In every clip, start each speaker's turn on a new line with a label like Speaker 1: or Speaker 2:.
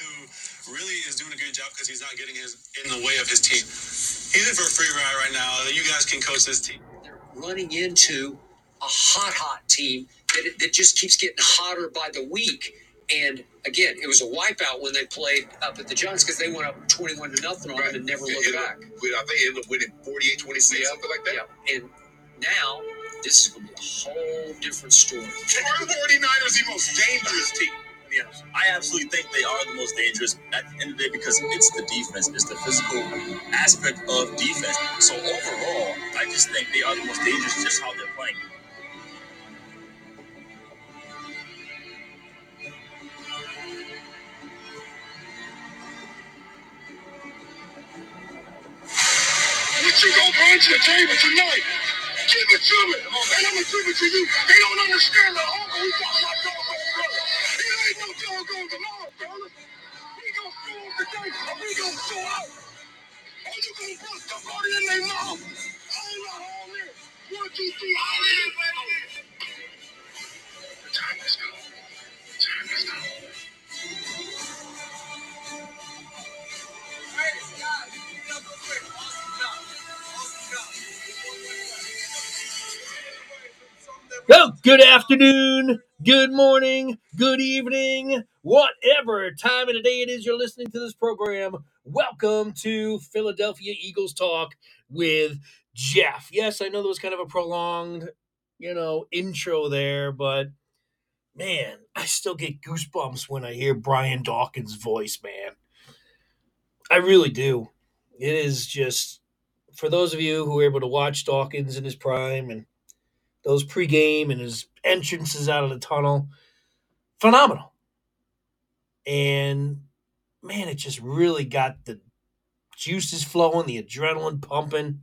Speaker 1: who really is doing a good job because he's not getting his in the way of his team. He's in for a free ride right now. You guys can coach this team.
Speaker 2: They're running into a hot, hot team that, that just keeps getting hotter by the week. And again, it was a wipeout when they played up at the Giants because they went up 21 to nothing on them and never
Speaker 3: It
Speaker 2: looked back.
Speaker 3: up I think it ended up winning 48 26, something like that.
Speaker 2: Yeah. And now this is going to be a whole different story.
Speaker 3: Are the 49ers the most dangerous team in the
Speaker 4: I absolutely think they are the most dangerous at the end of the day because it's the defense, it's the physical aspect of defense. So overall, I just think they are the most dangerous just how they're playing.
Speaker 3: What you gonna bring to the table tonight? Give it to me, and I'm gonna give it to you. They don't understand the hunger we got my. It We gonna or we gonna show out. Or you gonna somebody in their mouth. All in. One, two, three, all in.
Speaker 5: Well, good afternoon, good morning, good evening, whatever time of the day it is you're listening to this program. Welcome to Philadelphia Eagles Talk with Geoff. Yes, I know there was kind of a prolonged, you know, intro there, but man, I still get goosebumps when I hear Brian Dawkins' voice, man. I really do. It is just for those of you who were able to watch Dawkins in his prime and those pregame and his entrances out of the tunnel, phenomenal. And man, it just really got the juices flowing, the adrenaline pumping.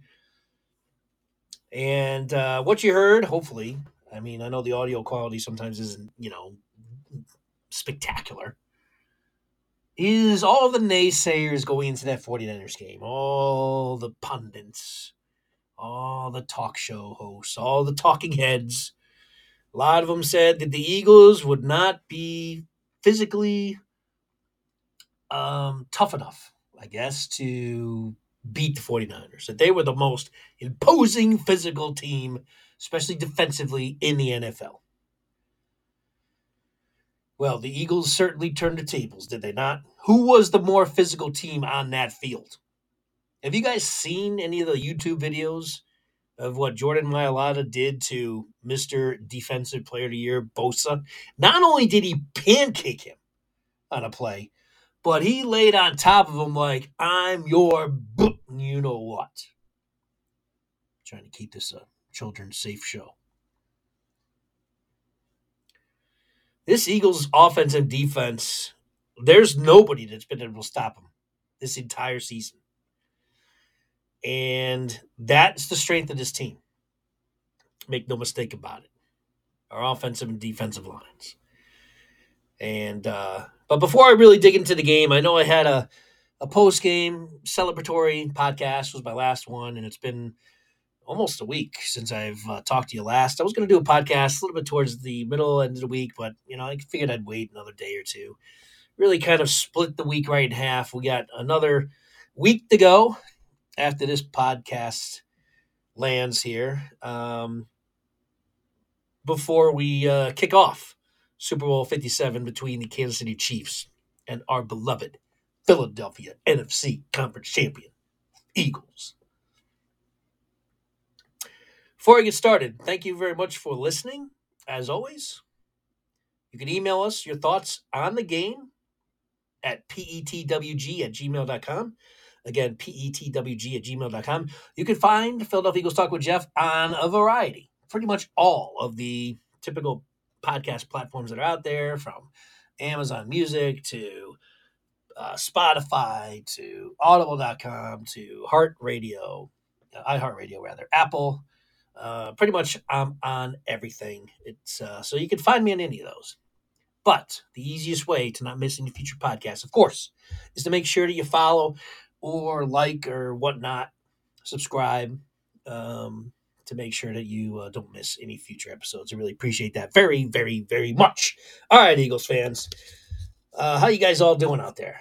Speaker 5: And uh, what you heard, hopefully, I mean, I know the audio quality sometimes isn't, you know, spectacular, is all the naysayers going into that 49ers game, all the pundits, all the talk show hosts, all the talking heads. A lot of them said that the Eagles would not be physically um, tough enough, I guess, to beat the 49ers. That they were the most imposing physical team, especially defensively, in the NFL. Well, the Eagles certainly turned the tables, did they not? Who was the more physical team on that field? Have you guys seen any of the YouTube videos of what Jordan Mailata did to Mr. Defensive Player of the Year, Bosa? Not only did he pancake him on a play, but he laid on top of him like, I'm your you know what. I'm Trying to keep this a children's safe show. This Eagles offense and defense, there's nobody that's been able to stop them this entire season. And that's the strength of this team. Make no mistake about it. Our offensive and defensive lines. And uh but before I really dig into the game, I know I had a a post game celebratory podcast was my last one, and it's been almost a week since I've uh, talked to you last. I was going to do a podcast a little bit towards the middle end of the week, but you know I figured I'd wait another day or two. Really, kind of split the week right in half. We got another week to go after this podcast lands here um, before we uh, kick off Super Bowl 57 between the Kansas City Chiefs and our beloved Philadelphia NFC Conference champion, Eagles. Before I get started, thank you very much for listening. As always, you can email us your thoughts on the game at petwg at gmail.com. Again, petwg at gmail.com. You can find Philadelphia Eagles Talk with Geoff on a variety, pretty much all of the typical podcast platforms that are out there, from Amazon Music to uh, Spotify to Audible.com to Heart Radio, uh, iHeartRadio rather, Apple. Uh, pretty much I'm on everything. It's uh, so you can find me on any of those. But the easiest way to not miss any future podcasts, of course, is to make sure that you follow or like or whatnot, subscribe um, to make sure that you uh, don't miss any future episodes. I really appreciate that very, very, very much. All right, Eagles fans. Uh, how you guys all doing out there?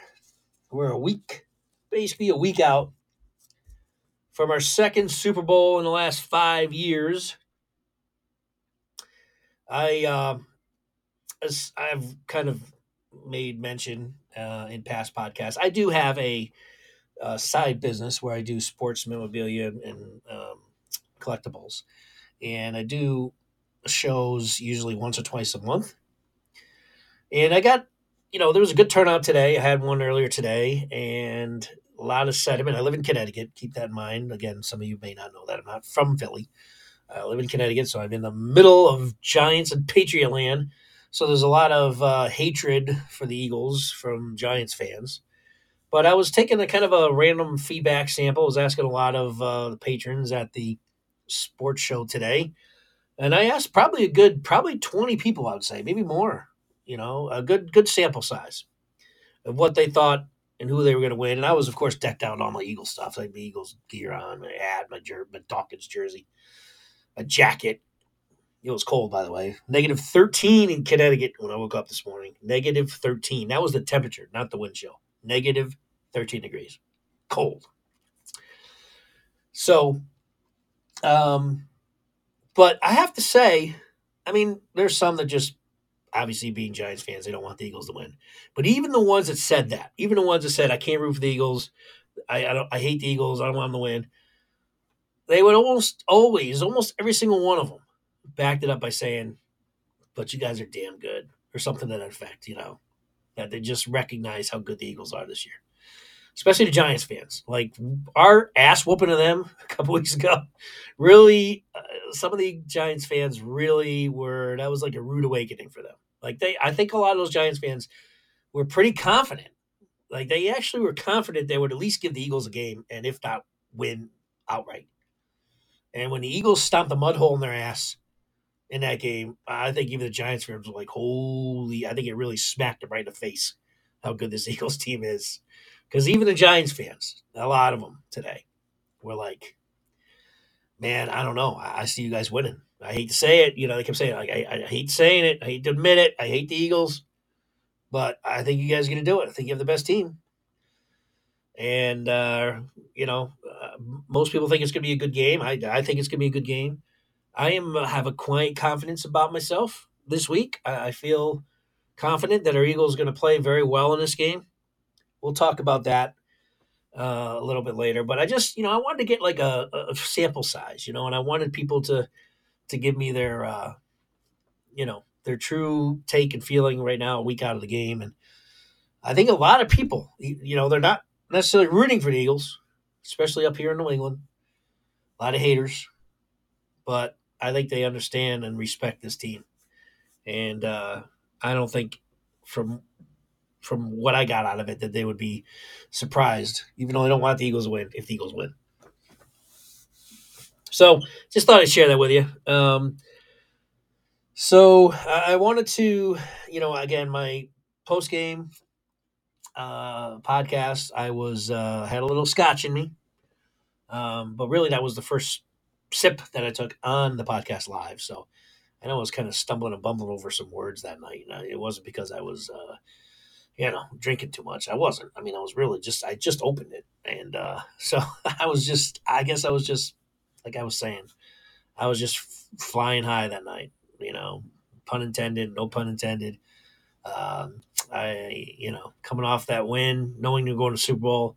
Speaker 5: We're a week, basically a week out from our second Super Bowl in the last five years. I uh, as I've kind of made mention uh, in past podcasts. I do have a, uh side business where I do sports memorabilia and um, collectibles, and I do shows usually once or twice a month. And I got, you know, there was a good turnout today. I had one earlier today, and a lot of sentiment. I live in Connecticut. Keep that in mind. Again, some of you may not know that I'm not from Philly. I live in Connecticut, so I'm in the middle of Giants and Patriot land. So there's a lot of uh, hatred for the Eagles from Giants fans. But I was taking a kind of a random feedback sample. I was asking a lot of uh, the patrons at the sports show today, and I asked probably a good, probably 20 people, I would say, maybe more. You know, a good, good sample size of what they thought and who they were going to win. And I was, of course, decked out in all my Eagle stuff. I had Eagles gear on, my hat, my, jer- my Dawkins jersey, a jacket. It was cold, by the way. Negative 13 in Connecticut when I woke up this morning. Negative 13. That was the temperature, not the wind chill. Negative 13 degrees. Cold. So, um, but I have to say, I mean, there's some that just obviously being Giants fans, they don't want the Eagles to win. But even the ones that said that, even the ones that said I can't root for the Eagles, I, I don't, I hate the Eagles, I don't want them to win. They would almost always, almost every single one of them, backed it up by saying, "But you guys are damn good," or something to that effect. You know, that they just recognize how good the Eagles are this year, especially the Giants fans. Like our ass whooping of them a couple weeks ago, really, uh, some of the Giants fans really were. That was like a rude awakening for them. Like they, I think a lot of those Giants fans were pretty confident. Like they actually were confident they would at least give the Eagles a game, and if not, win outright. And when the Eagles stomped the mud hole in their ass in that game, I think even the Giants fans were like, "Holy!" I think it really smacked them right in the face how good this Eagles team is. Because even the Giants fans, a lot of them today, were like, "Man, I don't know. I, I see you guys winning. I hate to say it. You know, they kept saying, like, I, I hate saying it. I hate to admit it. I hate the Eagles, but I think you guys are going to do it. I think you have the best team." And uh, you know, uh, most people think it's going to be a good game. I, I think it's going to be a good game. I am uh, have a quiet confidence about myself this week. I, I feel confident that our Eagles are going to play very well in this game. We'll talk about that uh, a little bit later. But I just, you know, I wanted to get like a, a sample size, you know, and I wanted people to to give me their, uh, you know, their true take and feeling right now, a week out of the game. And I think a lot of people, you know, they're not necessarily rooting for the Eagles, especially up here in New England. A lot of haters, but I think they understand and respect this team. And uh, I don't think from from what I got out of it that they would be surprised, even though they don't want the Eagles to win, if the Eagles win. So just thought I'd share that with you. Um, so I I wanted to, you know, again, my post game uh, podcast, I was uh, had a little scotch in me, um, but really that was the first sip that I took on the podcast live. So I know I was kind of stumbling and bumbling over some words that night. It wasn't because I was, uh, you know, drinking too much. I wasn't. I mean, I was really just I just opened it, and uh, so I was just. I guess I was just like I was saying. I was just flying high that night. You know, pun intended, no pun intended. Um, I, you know, coming off that win, knowing you're going to Super Bowl,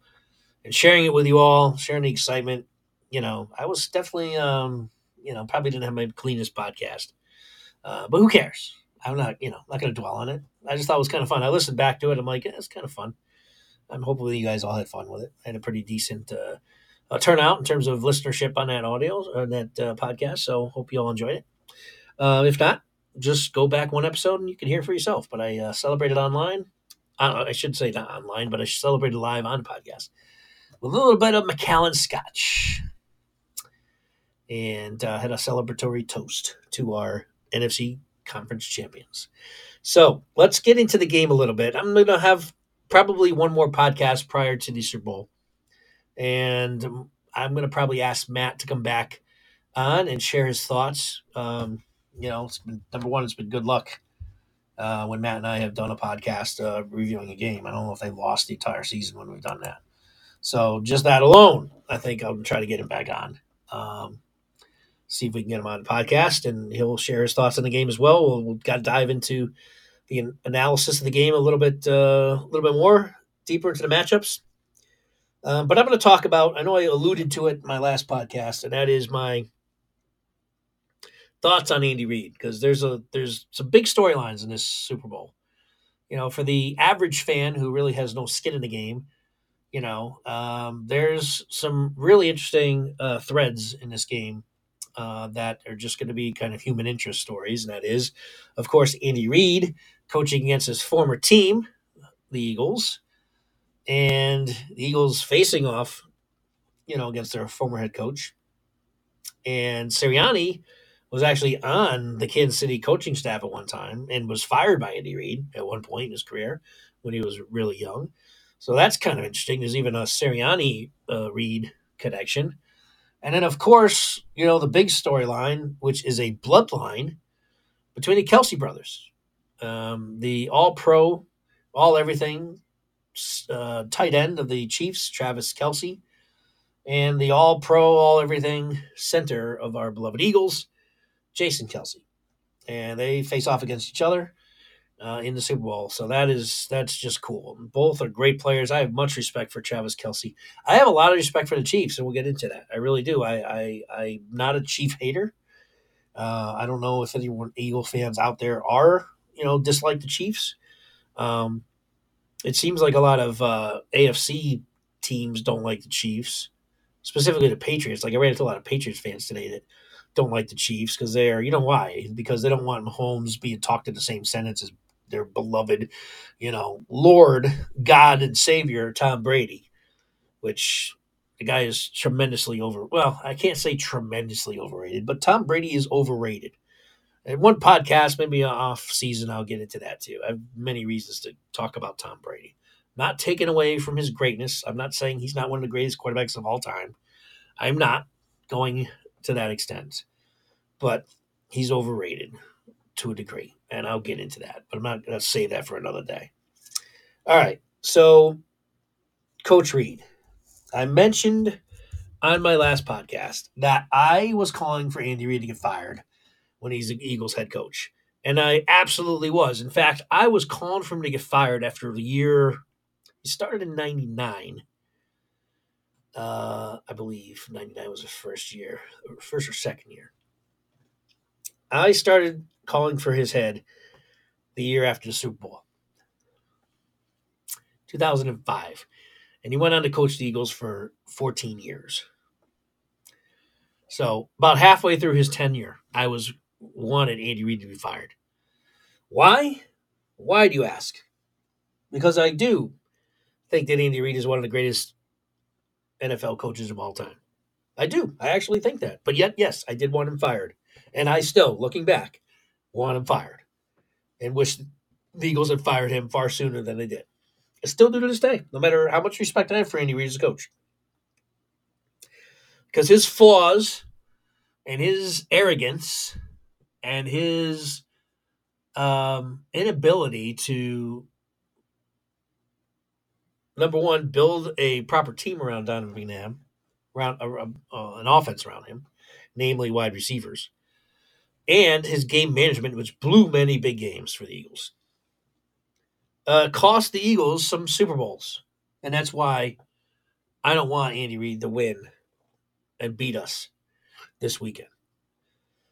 Speaker 5: and sharing it with you all, sharing the excitement. You know, I was definitely, um, you know, probably didn't have my cleanest podcast, uh, but who cares? I'm not, you know, not going to dwell on it. I just thought it was kind of fun. I listened back to it. I'm like, yeah, it's kind of fun. I'm hopefully you guys all had fun with it. I had a pretty decent uh, uh, turnout in terms of listenership on that audio on that uh, podcast. So hope you all enjoyed it. Uh, if not, just go back one episode and you can hear for yourself. But I uh, celebrated online. Uh, I should say not online, but I celebrated live on podcast with a little bit of Macallan Scotch, and uh, had a celebratory toast to our NFC Conference champions. So let's get into the game a little bit. I'm going to have probably one more podcast prior to the Super Bowl, and um, I'm going to probably ask Matt to come back on and share his thoughts. Um, you know, been number one. It's been good luck uh, when Matt and I have done a podcast uh, reviewing a game. I don't know if they lost the entire season when we've done that. So just that alone, I think I'll try to get him back on. Um, see if we can get him on the podcast, and he'll share his thoughts on the game as well. We'll, we'll got to dive into the analysis of the game a little bit, uh, a little bit more deeper into the matchups. Um, but I'm going to talk about. I know I alluded to it in my last podcast, and that is my thoughts on Andy Reid because there's a there's some big storylines in this Super Bowl. You know, for the average fan who really has no skin in the game, you know, um, there's some really interesting uh, threads in this game uh, that are just going to be kind of human interest stories, and that is, of course, Andy Reid coaching against his former team, the Eagles, and the Eagles facing off, you know, against their former head coach, and Sirianni was actually on the Kansas City coaching staff at one time and was fired by Andy Reid at one point in his career when he was really young. So that's kind of interesting. There's even a Sirianni uh, Reid connection. And then, of course, you know, the big storyline, which is a bloodline between the Kelce brothers, um, the all pro, all everything uh, tight end of the Chiefs, Travis Kelce, and the all pro, all everything center of our beloved Eagles, Jason Kelce, and they face off against each other uh, in the Super Bowl. So that is that's just cool. Both are great players. I have much respect for Travis Kelce. I have a lot of respect for the Chiefs, and we'll get into that. I really do. I, I I'm not a Chief hater. Uh, I don't know if anyone Eagle fans out there are you know dislike the Chiefs. Um, it seems like a lot of uh, AFC teams don't like the Chiefs, specifically the Patriots. Like I ran into a lot of Patriots fans today that don't like the Chiefs because they're, you know, why? Because they don't want Mahomes being talked in the same sentence as their beloved, you know, Lord, God, and Savior, Tom Brady, which the guy is tremendously over. Well, I can't say tremendously overrated, but Tom Brady is overrated. And one podcast, maybe off season, I'll get into that too. I have many reasons to talk about Tom Brady. Not taken away from his greatness. I'm not saying he's not one of the greatest quarterbacks of all time. I'm not going to that extent, but he's overrated to a degree, and I'll get into that. But I'm not going to say that for another day. All right, so Coach Reid, I mentioned on my last podcast that I was calling for Andy Reid to get fired when he's the Eagles head coach. And I absolutely was. In fact, I was calling for him to get fired after the year he started in 99. Uh, I believe 99 was his first year, first or second year. I started calling for his head the year after the Super Bowl, 2005. And he went on to coach the Eagles for 14 years. So, about halfway through his tenure, I was wanted Andy Reid to be fired. Why? Why do you ask? Because I do think that Andy Reid is one of the greatest NFL coaches of all time. I do. I actually think that. But yet, yes, I did want him fired. And I still, looking back, want him fired and wish the Eagles had fired him far sooner than they did. I still do to this day, no matter how much respect I have for Andy Reid as a coach. Because his flaws and his arrogance and his um, inability to number one build a proper team around Donovan McNabb, around uh, uh, an offense around him, namely wide receivers, and his game management, which blew many big games for the Eagles, uh, cost the Eagles some Super Bowls, and that's why I don't want Andy Reid to win and beat us this weekend.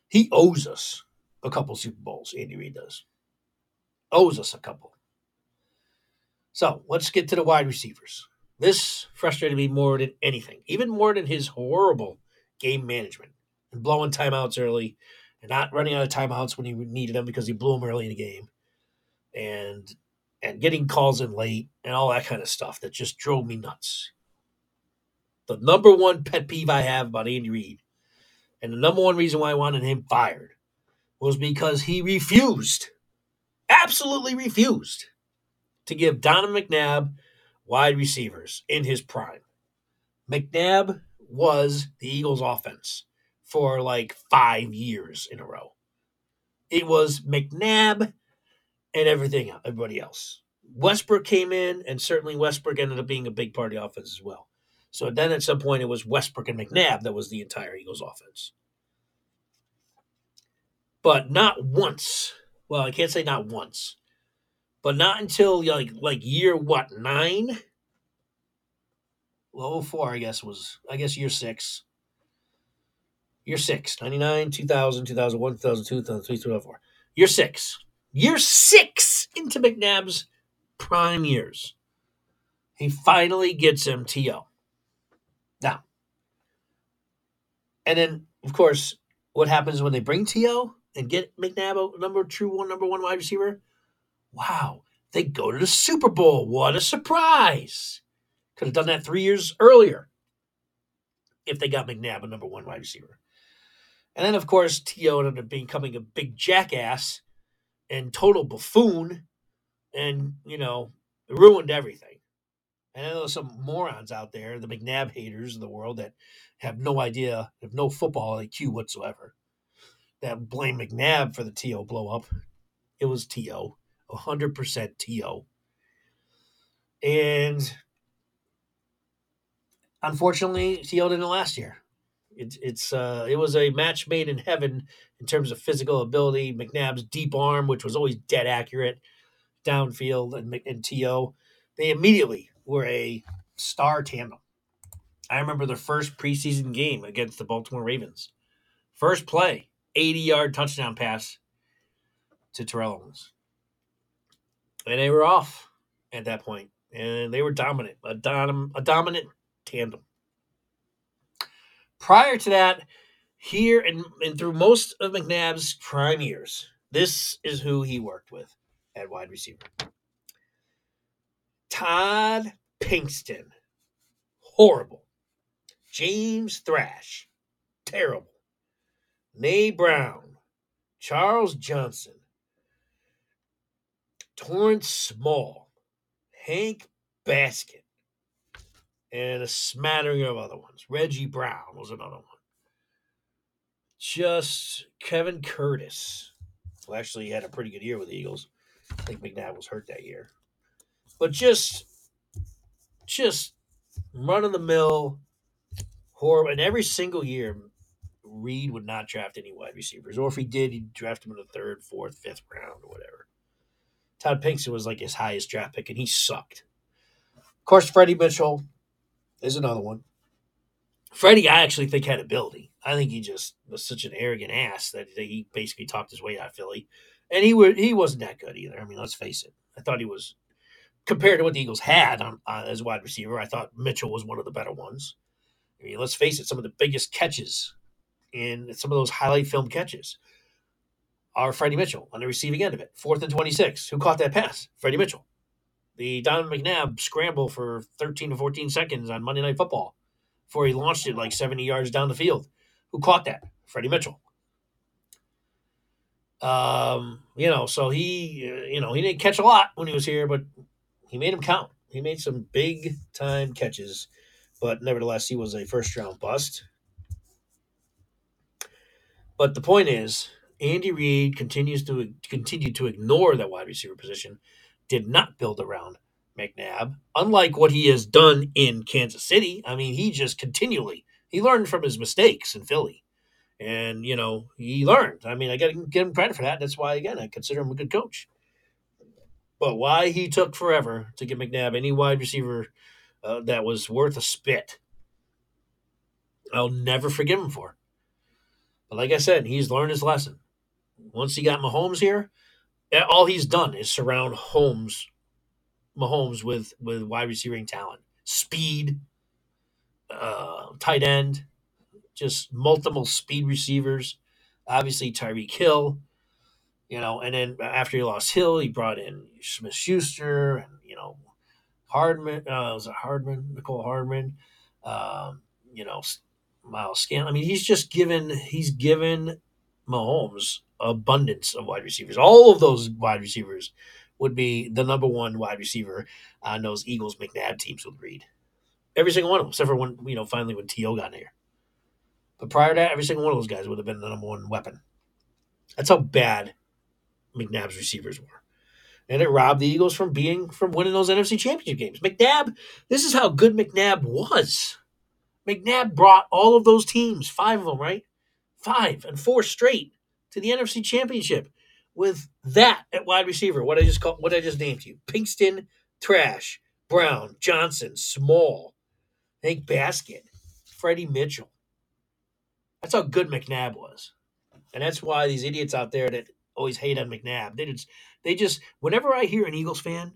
Speaker 5: He owes us a couple Super Bowls. Andy Reid does. Owes us a couple. So let's get to the wide receivers. This frustrated me more than anything, even more than his horrible game management and blowing timeouts early and not running out of timeouts when he needed them because he blew them early in the game and and getting calls in late and all that kind of stuff that just drove me nuts. The number one pet peeve I have about Andy Reid and the number one reason why I wanted him fired was because he refused, absolutely refused, to give Donovan McNabb wide receivers in his prime. McNabb was the Eagles' offense for like five years in a row. It was McNabb and everything everybody else. Westbrook came in, and certainly Westbrook ended up being a big part of the offense as well. So then at some point it was Westbrook and McNabb that was the entire Eagles offense. But not once. Well, I can't say not once. But not until like like year what, nine? Well, 04, I guess was I guess year six. Year six, 99, 2000, 2001, 2002, 2003, 2004. Year six. Year six into McNabb's prime years. He finally gets MTO. Now, and then, of course, what happens when they bring T.O. and get McNabb a number true one, number one wide receiver? Wow, they go to the Super Bowl. What a surprise! Could have done that three years earlier if they got McNabb a number one wide receiver. And then, of course, T.O. ended up becoming a big jackass and total buffoon and, you know, ruined everything. And know there's some morons out there, the McNabb haters of the world, that have no idea, have no football IQ whatsoever, that blame McNabb for the TO blow up. It was TO, 100% TO. And unfortunately, TO didn't last year. It, it's uh, it was a match made in heaven in terms of physical ability. McNabb's deep arm, which was always dead accurate downfield, and, and TO, they immediately were a star tandem. I remember the first preseason game against the Baltimore Ravens. First play, 80 yard touchdown pass to Terrell Owens. And they were off at that point, and they were dominant, a, dom- a dominant tandem. Prior to that, here and, and through most of McNabb's prime years, this is who he worked with at wide receiver. Todd Pinkston, horrible. James Thrash, terrible. Na Brown, Charles Johnson, Torrance Small, Hank Baskett, and a smattering of other ones. Reggie Brown was another one. Just Kevin Curtis, who actually had a pretty good year with the Eagles. I think McNabb was hurt that year. But just, just run of the mill, horrible. And every single year, Reid would not draft any wide receivers, or if he did, he'd draft them in the third, fourth, fifth round, or whatever. Todd Pinkston was like his highest draft pick, and he sucked. Of course, Freddie Mitchell is another one. Freddie, I actually think had ability. I think he just was such an arrogant ass that he basically talked his way out of Philly, and he would he wasn't that good either. I mean, let's face it. I thought he was compared to what the Eagles had on, uh, as wide receiver. I thought Mitchell was one of the better ones. I mean, let's face it. Some of the biggest catches in some of those highlight film catches are Freddie Mitchell on the receiving end of it. Fourth and 26. Who caught that pass? Freddie Mitchell. The Donovan McNabb scramble for 13 to 14 seconds on Monday Night Football before he launched it like 70 yards down the field. Who caught that? Freddie Mitchell. Um, you know, so he, uh, you know, he didn't catch a lot when he was here, but he made him count. He made some big time catches, but nevertheless, he was a first round bust. But the point is, Andy Reid continues to continue to ignore that wide receiver position. Did not build around McNabb, unlike what he has done in Kansas City. I mean, he just continually he learned from his mistakes in Philly, and you know he learned. I mean, I got to give him credit for that. That's why again I consider him a good coach. But why he took forever to get McNabb any wide receiver uh, that was worth a spit, I'll never forgive him for. But like I said, he's learned his lesson. Once he got Mahomes here, all he's done is surround Holmes, Mahomes with with wide receiving talent, speed, uh, tight end, just multiple speed receivers. Obviously, Tyreek Hill, you know, and then after he lost Hill, he brought in Smith Schuster and you know Hardman. Uh, was it Hardman? Mecole Hardman. Um, you know, Miles Scan. I mean, he's just given he's given Mahomes abundance of wide receivers. All of those wide receivers would be the number one wide receiver on those Eagles McNabb teams with Reid. Every single one of them, except for when you know finally when T.O. got in here. But prior to that, every single one of those guys would have been the number one weapon. That's how bad McNabb's receivers were. and it robbed the Eagles from being from winning those NFC Championship games. McNabb, this is how good McNabb was. McNabb brought all of those teams, five of them, right? Five and four straight to the NFC Championship with that at wide receiver. What I just called, what I just named you: Pinkston, Thrash, Brown, Johnson, Small, Hank Baskett, Freddie Mitchell. That's how good McNabb was, and that's why these idiots out there that always hate on McNabb, they just, they just, whenever I hear an Eagles fan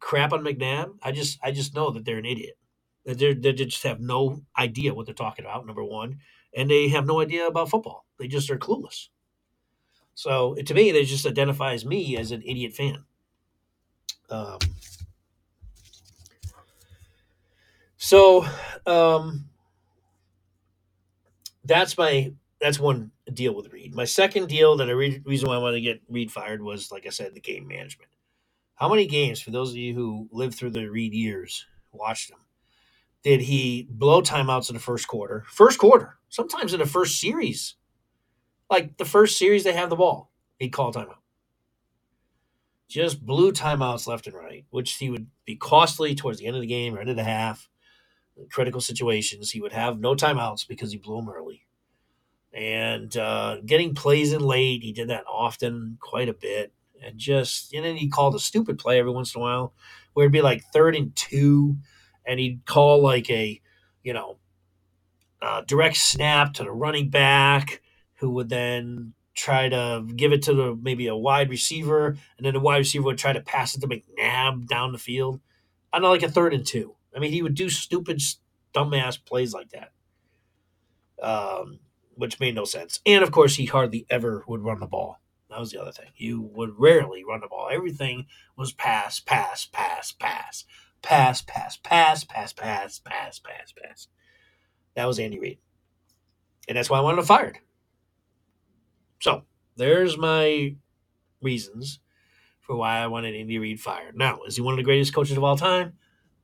Speaker 5: crap on McNabb, I just, I just know that they're an idiot. That they just have no idea what they're talking about. Number one, and they have no idea about football. They just are clueless. So to me, they just identifies me as an idiot fan. Um, so um, that's my that's one deal with Reid. My second deal that I re- reason why I wanted to get Reid fired was, like I said, the game management. How many games, for those of you who lived through the Reid years, watched them, did he blow timeouts in the first quarter? First quarter, sometimes in the first series, like the first series they have the ball, he'd call timeout. Just blew timeouts left and right, which he would be costly towards the end of the game or end of the half. In critical situations, he would have no timeouts because he blew them early. And uh, getting plays in late, he did that often, quite a bit. And just, and then he called a stupid play every once in a while where it'd be like third and two, and he'd call like a, you know, direct snap to the running back who would then try to give it to the maybe a wide receiver, and then the wide receiver would try to pass it to McNabb down the field. I know, like a third and two. I mean, he would do stupid, dumbass plays like that, um, which made no sense. And of course, he hardly ever would run the ball. That was the other thing. You would rarely run the ball. Everything was pass, pass, pass, pass, pass, pass, pass, pass, pass, pass, pass, pass. That was Andy Reid. And that's why I wanted him fired. So there's my reasons for why I wanted Andy Reid fired. Now, is he one of the greatest coaches of all time?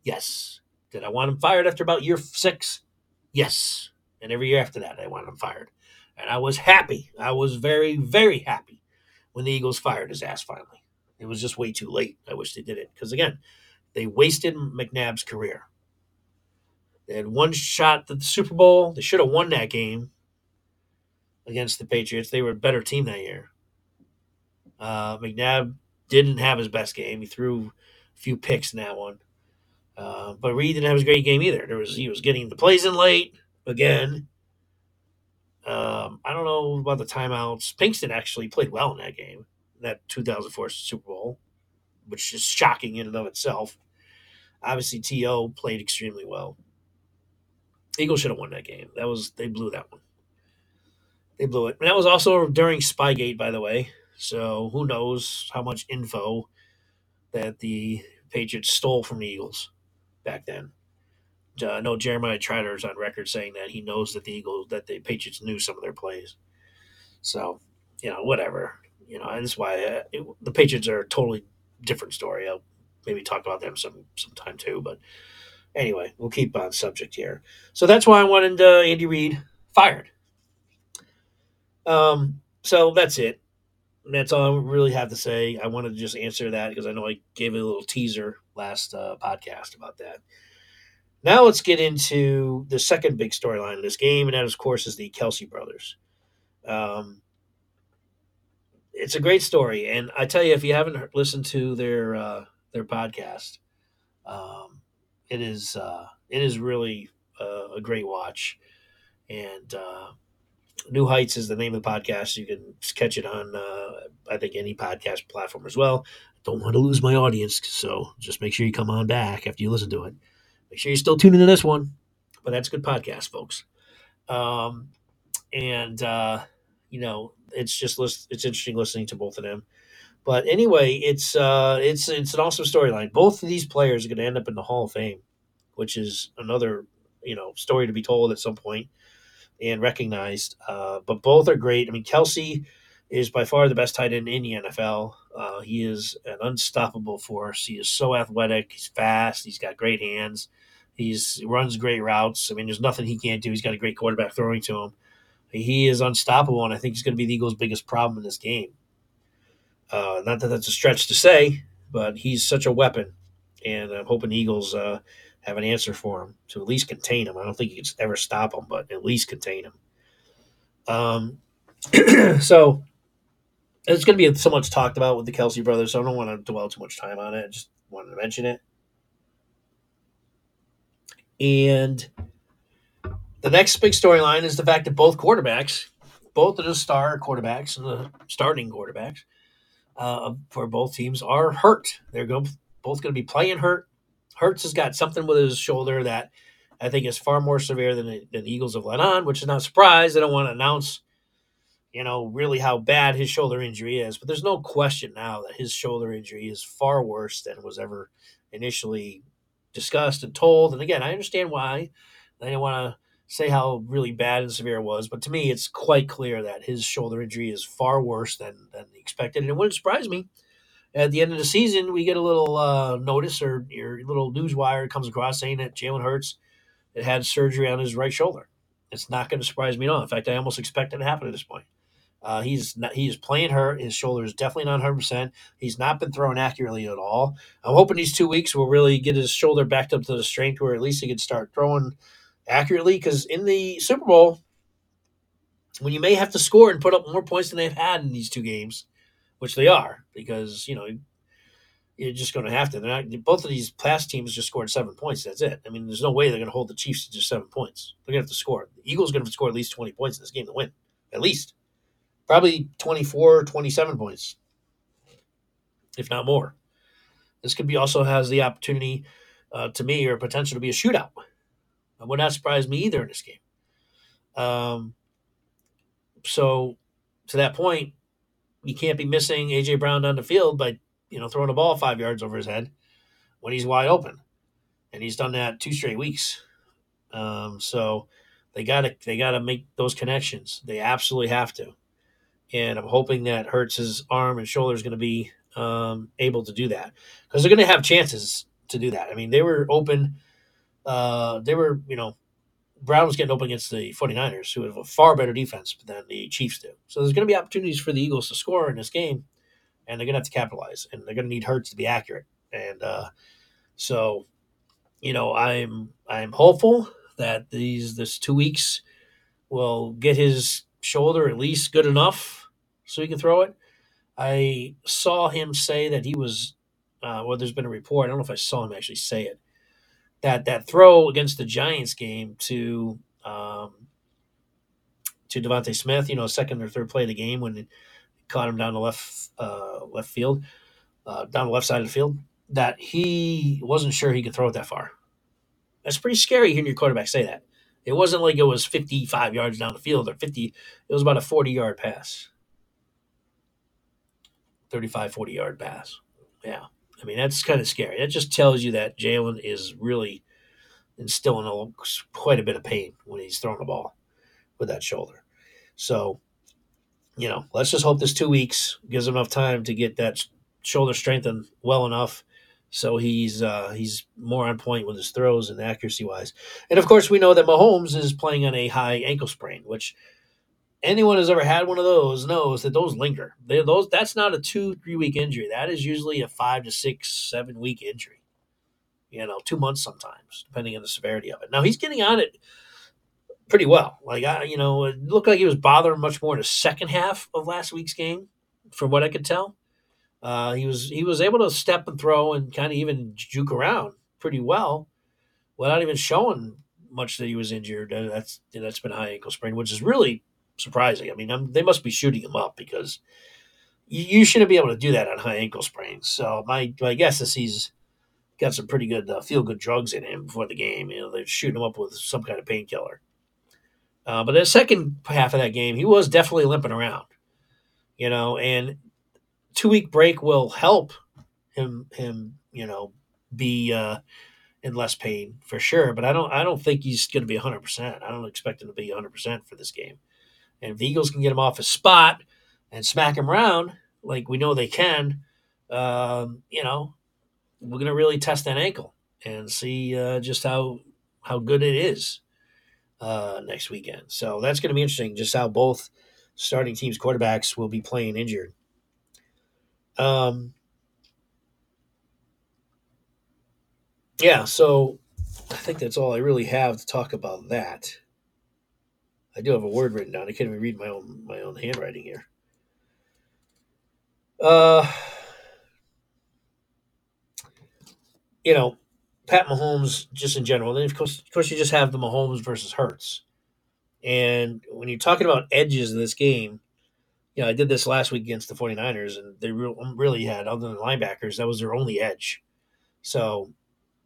Speaker 5: Yes. Did I want him fired after about year six? Yes. And every year after that, I wanted him fired. And I was happy. I was very, very happy when the Eagles fired his ass finally. It was just way too late. I wish they did it. Because again, they wasted McNabb's career. They had one shot at the Super Bowl. They should have won that game against the Patriots. They were a better team that year. Uh, McNabb didn't have his best game. He threw a few picks in that one. Uh, but Reid didn't have his great game either. There was he was getting the plays in late again. Um, I don't know about the timeouts. Pinkston actually played well in that game, that 2004 Super Bowl, which is shocking in and of itself. Obviously, T.O. played extremely well. Eagles should have won that game. That was they blew that one. They blew it. And that was also during Spygate, by the way. So who knows how much info that the Patriots stole from the Eagles back then. Uh, I know Jeremiah Trotter is on record saying that he knows that the Eagles, that the Patriots knew some of their plays. So, you know, whatever. You know, that's why uh, it, the Patriots are totally different story. I'll maybe talk about them some sometime too. But anyway, we'll keep on subject here. So that's why I wanted uh, Andy Reid fired. Um, so that's it. That's all I really have to say. I wanted to just answer that because I know I gave a little teaser last uh, podcast about that. Now let's get into the second big storyline in this game, and that, of course, is the Kelce brothers. Um, it's a great story, and I tell you, if you haven't listened to their uh, their podcast, um, it is uh, it is really uh, a great watch. And uh, New Heights is the name of the podcast. You can catch it on, uh, I think, any podcast platform as well. Don't want to lose my audience, so just make sure you come on back after you listen to it. Make sure you're still tuning into this one. But that's a good podcast, folks. Um, and uh, you know, it's just list- it's interesting listening to both of them. But anyway, it's uh, it's it's an awesome storyline. Both of these players are going to end up in the Hall of Fame, which is another you know story to be told at some point and recognized. Uh, but both are great. I mean, Kelce is by far the best tight end in the NFL. Uh, he is an unstoppable force. He is so athletic. He's fast. He's got great hands. He's he runs great routes. I mean, there's nothing he can't do. He's got a great quarterback throwing to him. He is unstoppable, and I think he's going to be the Eagles' biggest problem in this game. Uh, not that that's a stretch to say, but he's such a weapon, and I'm hoping Eagles uh, have an answer for him to at least contain him. I don't think you can ever stop him, but at least contain him. Um, so it's going to be so much talked about with the Kelce brothers, so I don't want to dwell too much time on it. I just wanted to mention it. And the next big storyline is the fact that both quarterbacks, both of the star quarterbacks and the starting quarterbacks uh, for both teams are hurt. They're going both going to be playing hurt. Hurts has got something with his shoulder that I think is far more severe than the, than the Eagles have let on, which is not a surprise. They don't want to announce, you know, really how bad his shoulder injury is. But there's no question now that his shoulder injury is far worse than was ever initially discussed and told. And again, I understand why they didn't want to say how really bad and severe it was, but to me, it's quite clear that his shoulder injury is far worse than than expected. And it wouldn't surprise me. At the end of the season, we get a little uh, notice or your little news wire comes across saying that Jalen Hurts had had surgery on his right shoulder. It's not going to surprise me at all. In fact, I almost expect it to happen at this point. Uh, he's not, he's playing hurt. His shoulder is definitely not 100. percent He's not been thrown accurately at all. I'm hoping these two weeks will really get his shoulder backed up to the strength where at least he can start throwing accurately. Because in the Super Bowl, when you may have to score and put up more points than they've had in these two games, which they are, because you know you're just going to have to. They're not, both of these past teams just scored seven points. That's it. I mean, there's no way they're going to hold the Chiefs to just seven points. They're going to have to score. The Eagles going to score at least 20 points in this game to win, at least probably 24, 27 points, if not more. This could be also has the opportunity uh, to me or potential to be a shootout. It would not surprise me either in this game. Um, so to that point, you can't be missing AJ Brown down the field by you know throwing a ball five yards over his head when he's wide open, and he's done that two straight weeks. Um, so they got to they got to make those connections. They absolutely have to and I'm hoping that Hurts's arm and shoulder is going to be um, able to do that because they're going to have chances to do that. I mean, they were open. Uh, they were, you know, Brown was getting open against the 49ers, who have a far better defense than the Chiefs do. So there's going to be opportunities for the Eagles to score in this game, and they're going to have to capitalize, and they're going to need Hurts to be accurate. And uh, so, you know, I'm I'm hopeful that these this two weeks will get his shoulder at least good enough so he can throw it. I saw him say that he was, uh, well, there's been a report. I don't know if I saw him actually say it. That that throw against the Giants game to um, to DeVonta Smith, you know, second or third play of the game when it caught him down the left uh, left field, uh, down the left side of the field, that he wasn't sure he could throw it that far. That's pretty scary hearing your quarterback say that. It wasn't like it was 55 yards down the field or 50. It was about a 40 yard pass. 35, 40 yard pass. Yeah. I mean, that's kind of scary. That just tells you that Jalen is really instilling a, quite a bit of pain when he's throwing the ball with that shoulder. So, you know, let's just hope this two weeks gives him enough time to get that shoulder strengthened well enough so he's uh, he's more on point with his throws and accuracy wise. And of course, we know that Mahomes is playing on a high ankle sprain, which anyone who's ever had one of those knows that those linger. They, those that's not a two three week injury. That is usually a five to six seven week injury. You know, two months sometimes, depending on the severity of it. Now he's getting on it pretty well. Like I, you know, it looked like he was bothering much more in the second half of last week's game, from what I could tell. Uh, he was he was able to step and throw and kind of even juke around pretty well, without even showing much that he was injured. That's that's been high ankle sprain, which is really surprising. I mean, I'm, they must be shooting him up because you, you, shouldn't be able to do that on high ankle sprains. So my my guess is he's got some pretty good uh, feel good drugs in him before the game. You know, they're shooting him up with some kind of painkiller. Uh, but the second half of that game, he was definitely limping around. You know, and two week break will help him him you know be uh, in less pain for sure. But I don't I don't think he's going to be hundred percent. I don't expect him to be hundred percent for this game. And if the Eagles can get him off his spot and smack him around like we know they can, um, you know, we're going to really test that ankle and see uh, just how how good it is uh, next weekend. So that's going to be interesting, just how both starting teams' quarterbacks will be playing injured. Um, yeah, so I think that's all I really have to talk about that. I do have a word written down. I can't even read my own my own handwriting here. Uh, you know, Pat Mahomes just in general. Then of course, of course, you just have the Mahomes versus Hurts. And when you're talking about edges in this game, you know, I did this last week against the 49ers, and they really had, other than linebackers, that was their only edge. So,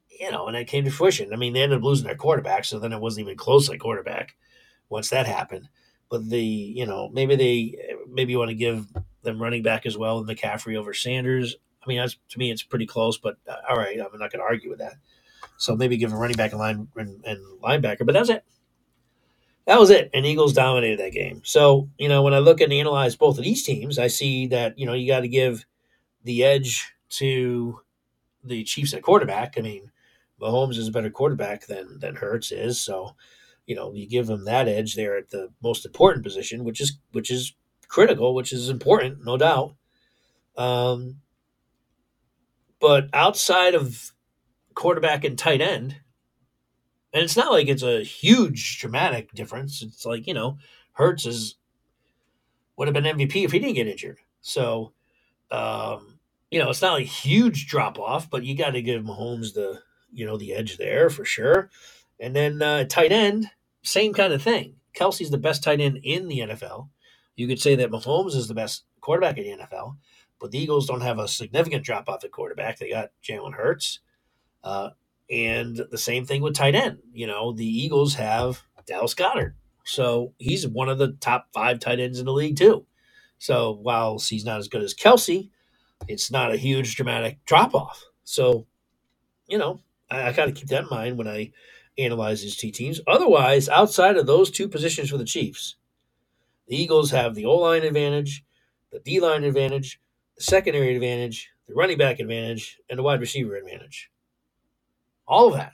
Speaker 5: you know, and that came to fruition. I mean, they ended up losing their quarterback, so then it wasn't even close at quarterback once that happened. But the, you know, maybe they, maybe you want to give them running back as well, McCaffrey over Sanders. I mean, that's, to me, it's pretty close, but uh, all right, I'm not going to argue with that. So maybe give a running back and line and, and linebacker, but that's it that was it. And Eagles dominated that game. So, you know, when I look and analyze both of these teams, I see that, you know, you got to give the edge to the Chiefs at quarterback. I mean, Mahomes is a better quarterback than than Hurts is. So, you know, you give them that edge there at the most important position, which is which is critical, which is important, no doubt. Um, but outside of quarterback and tight end, and it's not like it's a huge dramatic difference. It's like, you know, Hurts is would have been MVP if he didn't get injured. So, um, you know, it's not a huge drop off, but you got to give Mahomes the, you know, the edge there for sure. And then uh, tight end, same kind of thing. Kelce's the best tight end in the NFL. You could say that Mahomes is the best quarterback in the NFL, but the Eagles don't have a significant drop off at quarterback. They got Jalen Hurts. Uh, and the same thing with tight end. You know, the Eagles have Dallas Goedert. So he's one of the top five tight ends in the league, too. So while he's not as good as Kelsey, it's not a huge dramatic drop off. So, you know, I, I got to keep that in mind when I analyze these two teams. Otherwise, outside of those two positions for the Chiefs, the Eagles have the O line advantage, the D line advantage, the secondary advantage, the running back advantage, and the wide receiver advantage. All of that.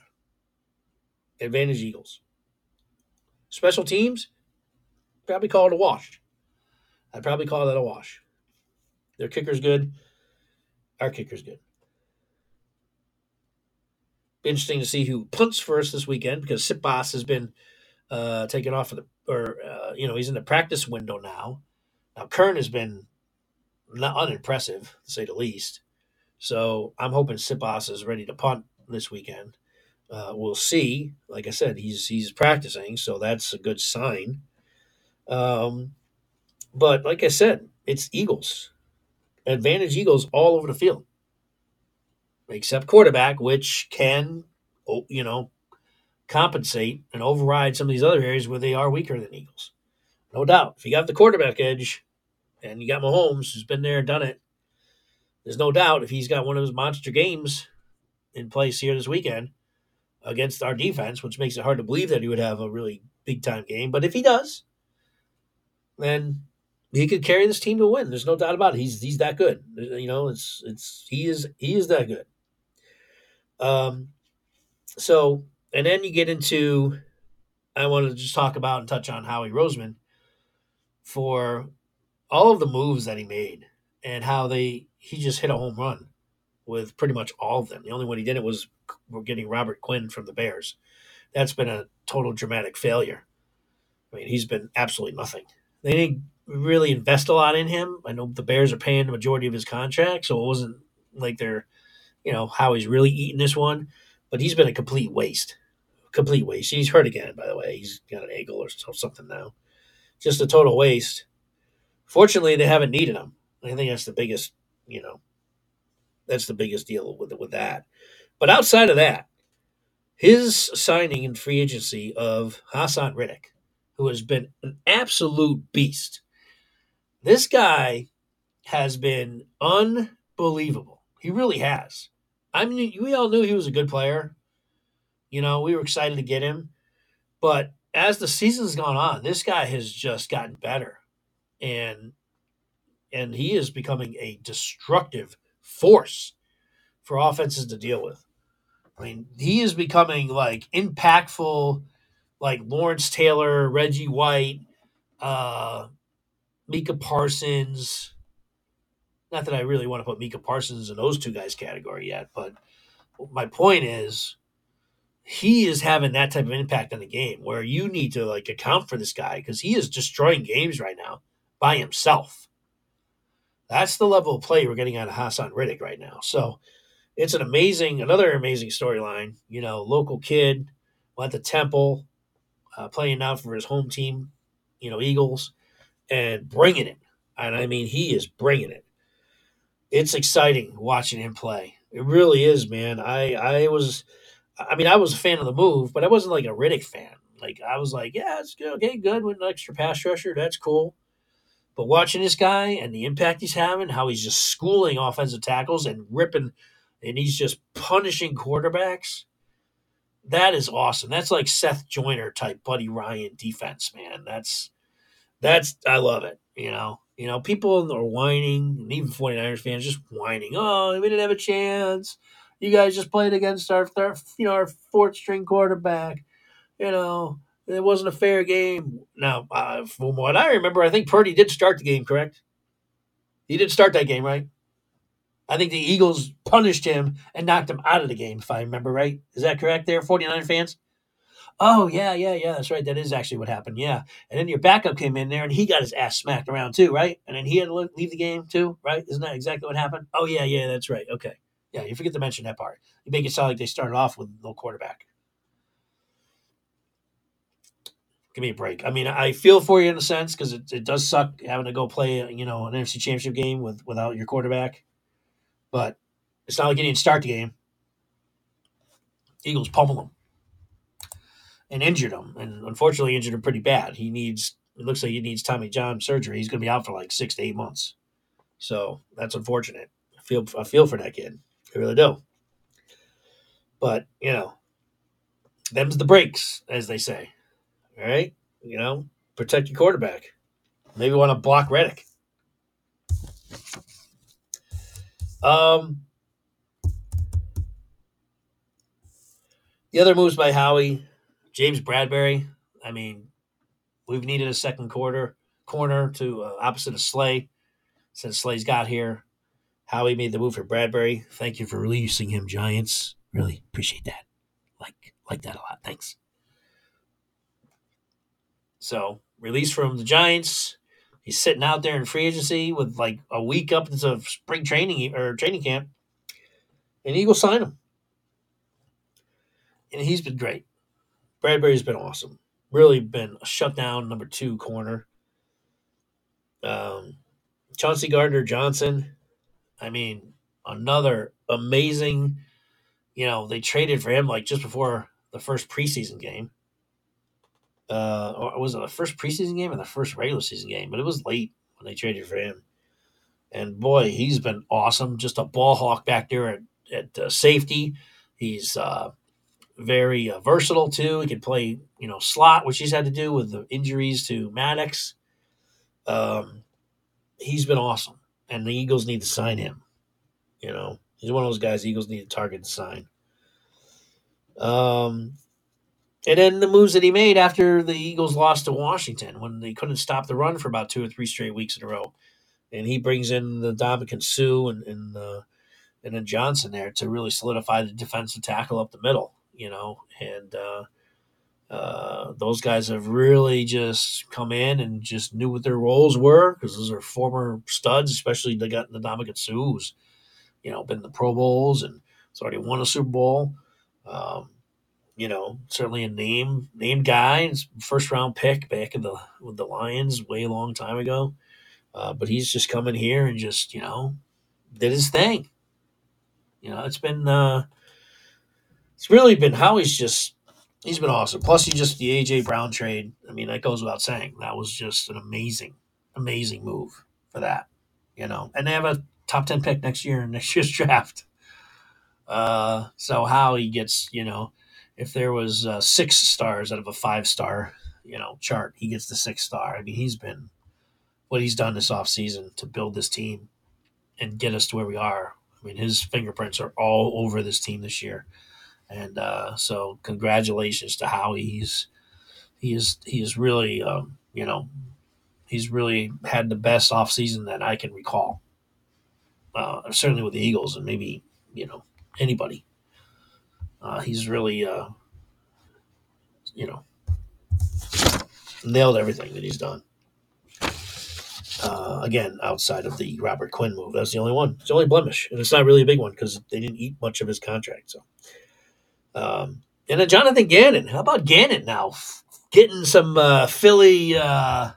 Speaker 5: Advantage Eagles. Special teams, probably call it a wash. I'd probably call that a wash. Their kicker's good. Our kicker's good. Interesting to see who punts first this weekend because Siposs has been uh, taken off of the, or, uh, you know, he's in the practice window now. Now, Kern has been not unimpressive, to say the least. So I'm hoping Siposs is ready to punt this weekend. Uh, we'll see. Like I said, he's he's practicing, so that's a good sign. Um, but like I said, it's Eagles, advantage Eagles all over the field, except quarterback, which can, you know, compensate and override some of these other areas where they are weaker than Eagles. No doubt. If you got the quarterback edge, and you got Mahomes, who's been there and done it, there's no doubt if he's got one of his monster games in place here this weekend against our defense, which makes it hard to believe that he would have a really big time game. But if he does, then he could carry this team to win. There's no doubt about it. He's he's that good. You know, it's it's he is he is that good. Um, so and then you get into I wanted to just talk about and touch on Howie Roseman for all of the moves that he made and how they he just hit a home run with pretty much all of them. The only one he did it was we're getting Robert Quinn from the Bears. That's been a total dramatic failure. I mean, he's been absolutely nothing. They didn't really invest a lot in him. I know the Bears are paying the majority of his contract, so it wasn't like they're, you know, how he's really eating this one. But he's been a complete waste. Complete waste. He's hurt again, by the way. He's got an ankle or something now. Just a total waste. Fortunately, they haven't needed him. I think that's the biggest, you know, that's the biggest deal with with that. But outside of that, his signing in free agency of Haason Reddick, who has been an absolute beast. This guy has been unbelievable. He really has. I mean, we all knew he was a good player. You know, we were excited to get him. But as the season's gone on, this guy has just gotten better. And and he is becoming a destructive force for offenses to deal with. I mean, he is becoming like impactful, like Lawrence Taylor, Reggie White, uh, Micah Parsons. Not that I really want to put Micah Parsons in those two guys' category yet, but my point is he is having that type of impact on the game where you need to like account for this guy because he is destroying games right now by himself. That's the level of play we're getting out of Haason Reddick right now. So it's an amazing, another amazing storyline. You know, local kid went to Temple, uh, playing now for his home team, you know, Eagles, and bringing it. And I mean, he is bringing it. It's exciting watching him play. It really is, man. I I was, I mean, I was a fan of the move, but I wasn't like a Reddick fan. Like I was like, yeah, it's good, okay, good with an extra pass rusher. That's cool. But watching this guy and the impact he's having, how he's just schooling offensive tackles and ripping, and he's just punishing quarterbacks. That is awesome. That's like Seth Joyner type Buddy Ryan defense, man. That's that's I love it. You know, you know, people are whining, and even 49ers fans just whining. Oh, we didn't have a chance. You guys just played against our third, you know, our fourth string quarterback. You know, it wasn't a fair game. Now, uh, from what I remember, I think Purdy did start the game, correct? He did start that game, right? I think the Eagles punished him and knocked him out of the game, if I remember right. Is that correct there, 49 fans? Oh, yeah, yeah, yeah, that's right. That is actually what happened. Yeah. And then your backup came in there and he got his ass smacked around too, right? And then he had to leave the game too, right? Isn't that exactly what happened? Oh, yeah, yeah, that's right. Okay. Yeah, you forget to mention that part. You make it sound like they started off with no quarterback. give me a break. I mean, I feel for you in a sense because it, it does suck having to go play, you know, an NFC Championship game with without your quarterback. But it's not like you didn't start the game. Eagles pummel him and injured him, and unfortunately injured him pretty bad. He needs. It looks like he needs Tommy John surgery. He's going to be out for like six to eight months. So that's unfortunate. I feel I feel for that kid. I really do. But you know, them's the breaks, as they say. All right, you know, protect your quarterback. Maybe want to block Reddick. Um, the other moves by Howie, James Bradberry. I mean, we've needed a second quarter corner to uh, opposite of Slay since Slay's got here. Howie made the move for Bradbury. Thank you for releasing him, Giants. Really appreciate that. Like like that a lot. Thanks. So released from the Giants. He's sitting out there in free agency with like a week up into spring training or training camp, and Eagles sign him. And he's been great. Bradberry's been awesome. Really been a shutdown number two corner. Um, Chauncey Gardner Johnson. I mean, another amazing. You know, they traded for him like just before the first preseason game uh, or was it the first preseason game or the first regular season game? But it was late when they traded for him. And boy, he's been awesome. Just a ball hawk back there at, at uh, safety. He's uh, very uh, versatile too. He can play, you know, slot, which he's had to do with the injuries to Maddox. Um, he's been awesome, and the Eagles need to sign him. You know, he's one of those guys Eagles need to target and sign. Um, and then the moves that he made after the Eagles lost to Washington when they couldn't stop the run for about two or three straight weeks in a row. And he brings in the Ndamukong Suh and and, uh, and then Johnson there to really solidify the defensive tackle up the middle, you know. And uh, uh, those guys have really just come in and just knew what their roles were because those are former studs, especially they got the Suh, who's, you know, been in the Pro Bowls and has already won a Super Bowl. Um, you know, certainly a name named guy, first round pick back in the with the Lions way long time ago. Uh, but he's just coming here and just you know did his thing. You know, it's been uh, it's really been Howie's just he's been awesome. Plus, he just the AJ Brown trade. I mean, that goes without saying. That was just an amazing, amazing move for that. You know, and they have a top ten pick next year in next year's draft. Uh, so Howie gets, you know, if there was uh, six stars out of a five star, you know, chart, he gets the six star. I mean, he's been what he's done this offseason to build this team and get us to where we are. I mean, his fingerprints are all over this team this year, and uh, so congratulations to Howie. He's he is he is really um, you know he's really had the best offseason that I can recall. Uh, certainly with the Eagles and maybe you know anybody Uh, he's really, uh, you know, nailed everything that he's done. Uh, again, outside of the Robert Quinn move, that's the only one. It's the only blemish, and it's not really a big one because they didn't eat much of his contract. So, um, and then Jonathan Gannon. How about Gannon now? Getting some uh, Philly. Uh,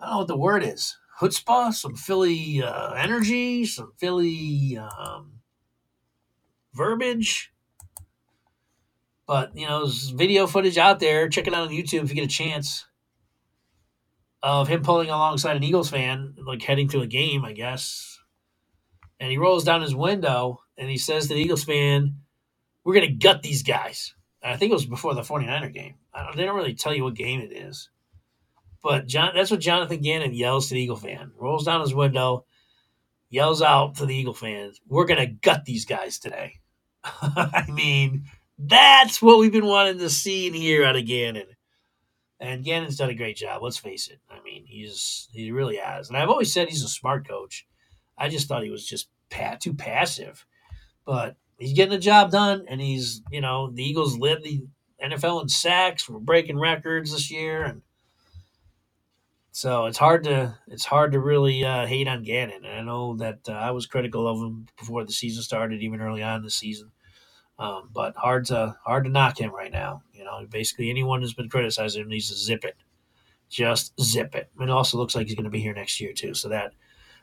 Speaker 5: I don't know what the word is. Chutzpah, some Philly uh, energy, some Philly um, verbiage. But you know, there's video footage out there. Check it out on YouTube if you get a chance of him pulling alongside an Eagles fan, like heading to a game, I guess. And he rolls down his window and he says to the Eagles fan, We're going to gut these guys. I think it was before the 49er game. Don't, they don't really tell you what game it is. But John, that's what Jonathan Gannon yells to the Eagle fan. Rolls down his window, yells out to the Eagle fans, We're going to gut these guys today. I mean, that's what we've been wanting to see and hear out of Gannon. And Gannon's done a great job. Let's face it. I mean, he's he really has. And I've always said he's a smart coach. I just thought he was just pat, too passive. But he's getting the job done, and he's you know the Eagles led the NFL in sacks. We're breaking records this year, and so it's hard to it's hard to really uh, hate on Gannon. And I know that uh, I was critical of him before the season started, even early on in the season. Um, but hard to hard to knock him right now. You know, basically anyone who's been criticizing him needs to zip it, just zip it. And it also looks like he's going to be here next year too, so that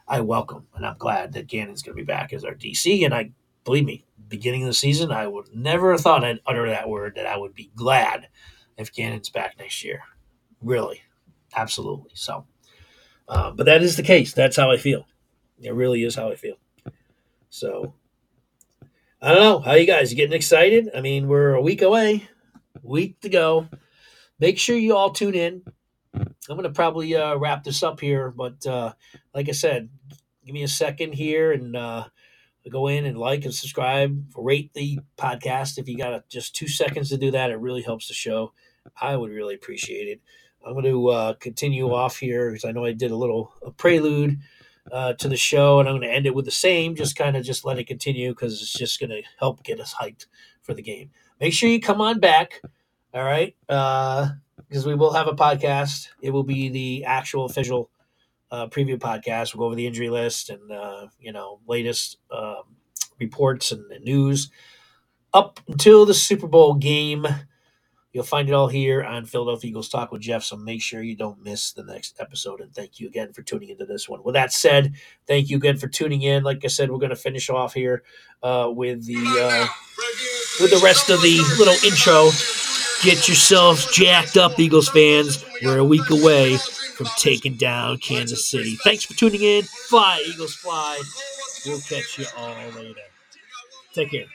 Speaker 5: I welcome and I'm glad that Gannon's going to be back as our DC. And I believe me, beginning of the season, I would never have thought I'd utter that word that I would be glad if Gannon's back next year. Really, absolutely. So, uh, but that is the case. That's how I feel. It really is how I feel. So I don't know. How you guys? You getting excited? I mean, we're a week away, week to go. Make sure you all tune in. I'm going to probably uh, wrap this up here, but uh, like I said, give me a second here and uh, go in and like and subscribe, rate the podcast. If you got just two seconds to do that, it really helps the show. I would really appreciate it. I'm going to uh, continue off here because I know I did a little a prelude uh, to the show, and I'm going to end it with the same. Just kind of just let it continue because it's just going to help get us hyped for the game. Make sure you come on back, all right? Because we will have a podcast. It will be the actual official uh, preview podcast. We'll go over the injury list and uh, you know latest um, reports and, news up until the Super Bowl game. You'll find it all here on Philadelphia Eagles Talk with Geoff, so make sure you don't miss the next episode. And thank you again for tuning into this one. With that said, thank you again for tuning in. Like I said, we're going to finish off here uh, with the uh, with the rest of the little intro. Get yourselves jacked up, Eagles fans. We're a week away from taking down Kansas City. Thanks for tuning in. Fly, Eagles, fly. We'll catch you all later. Take care.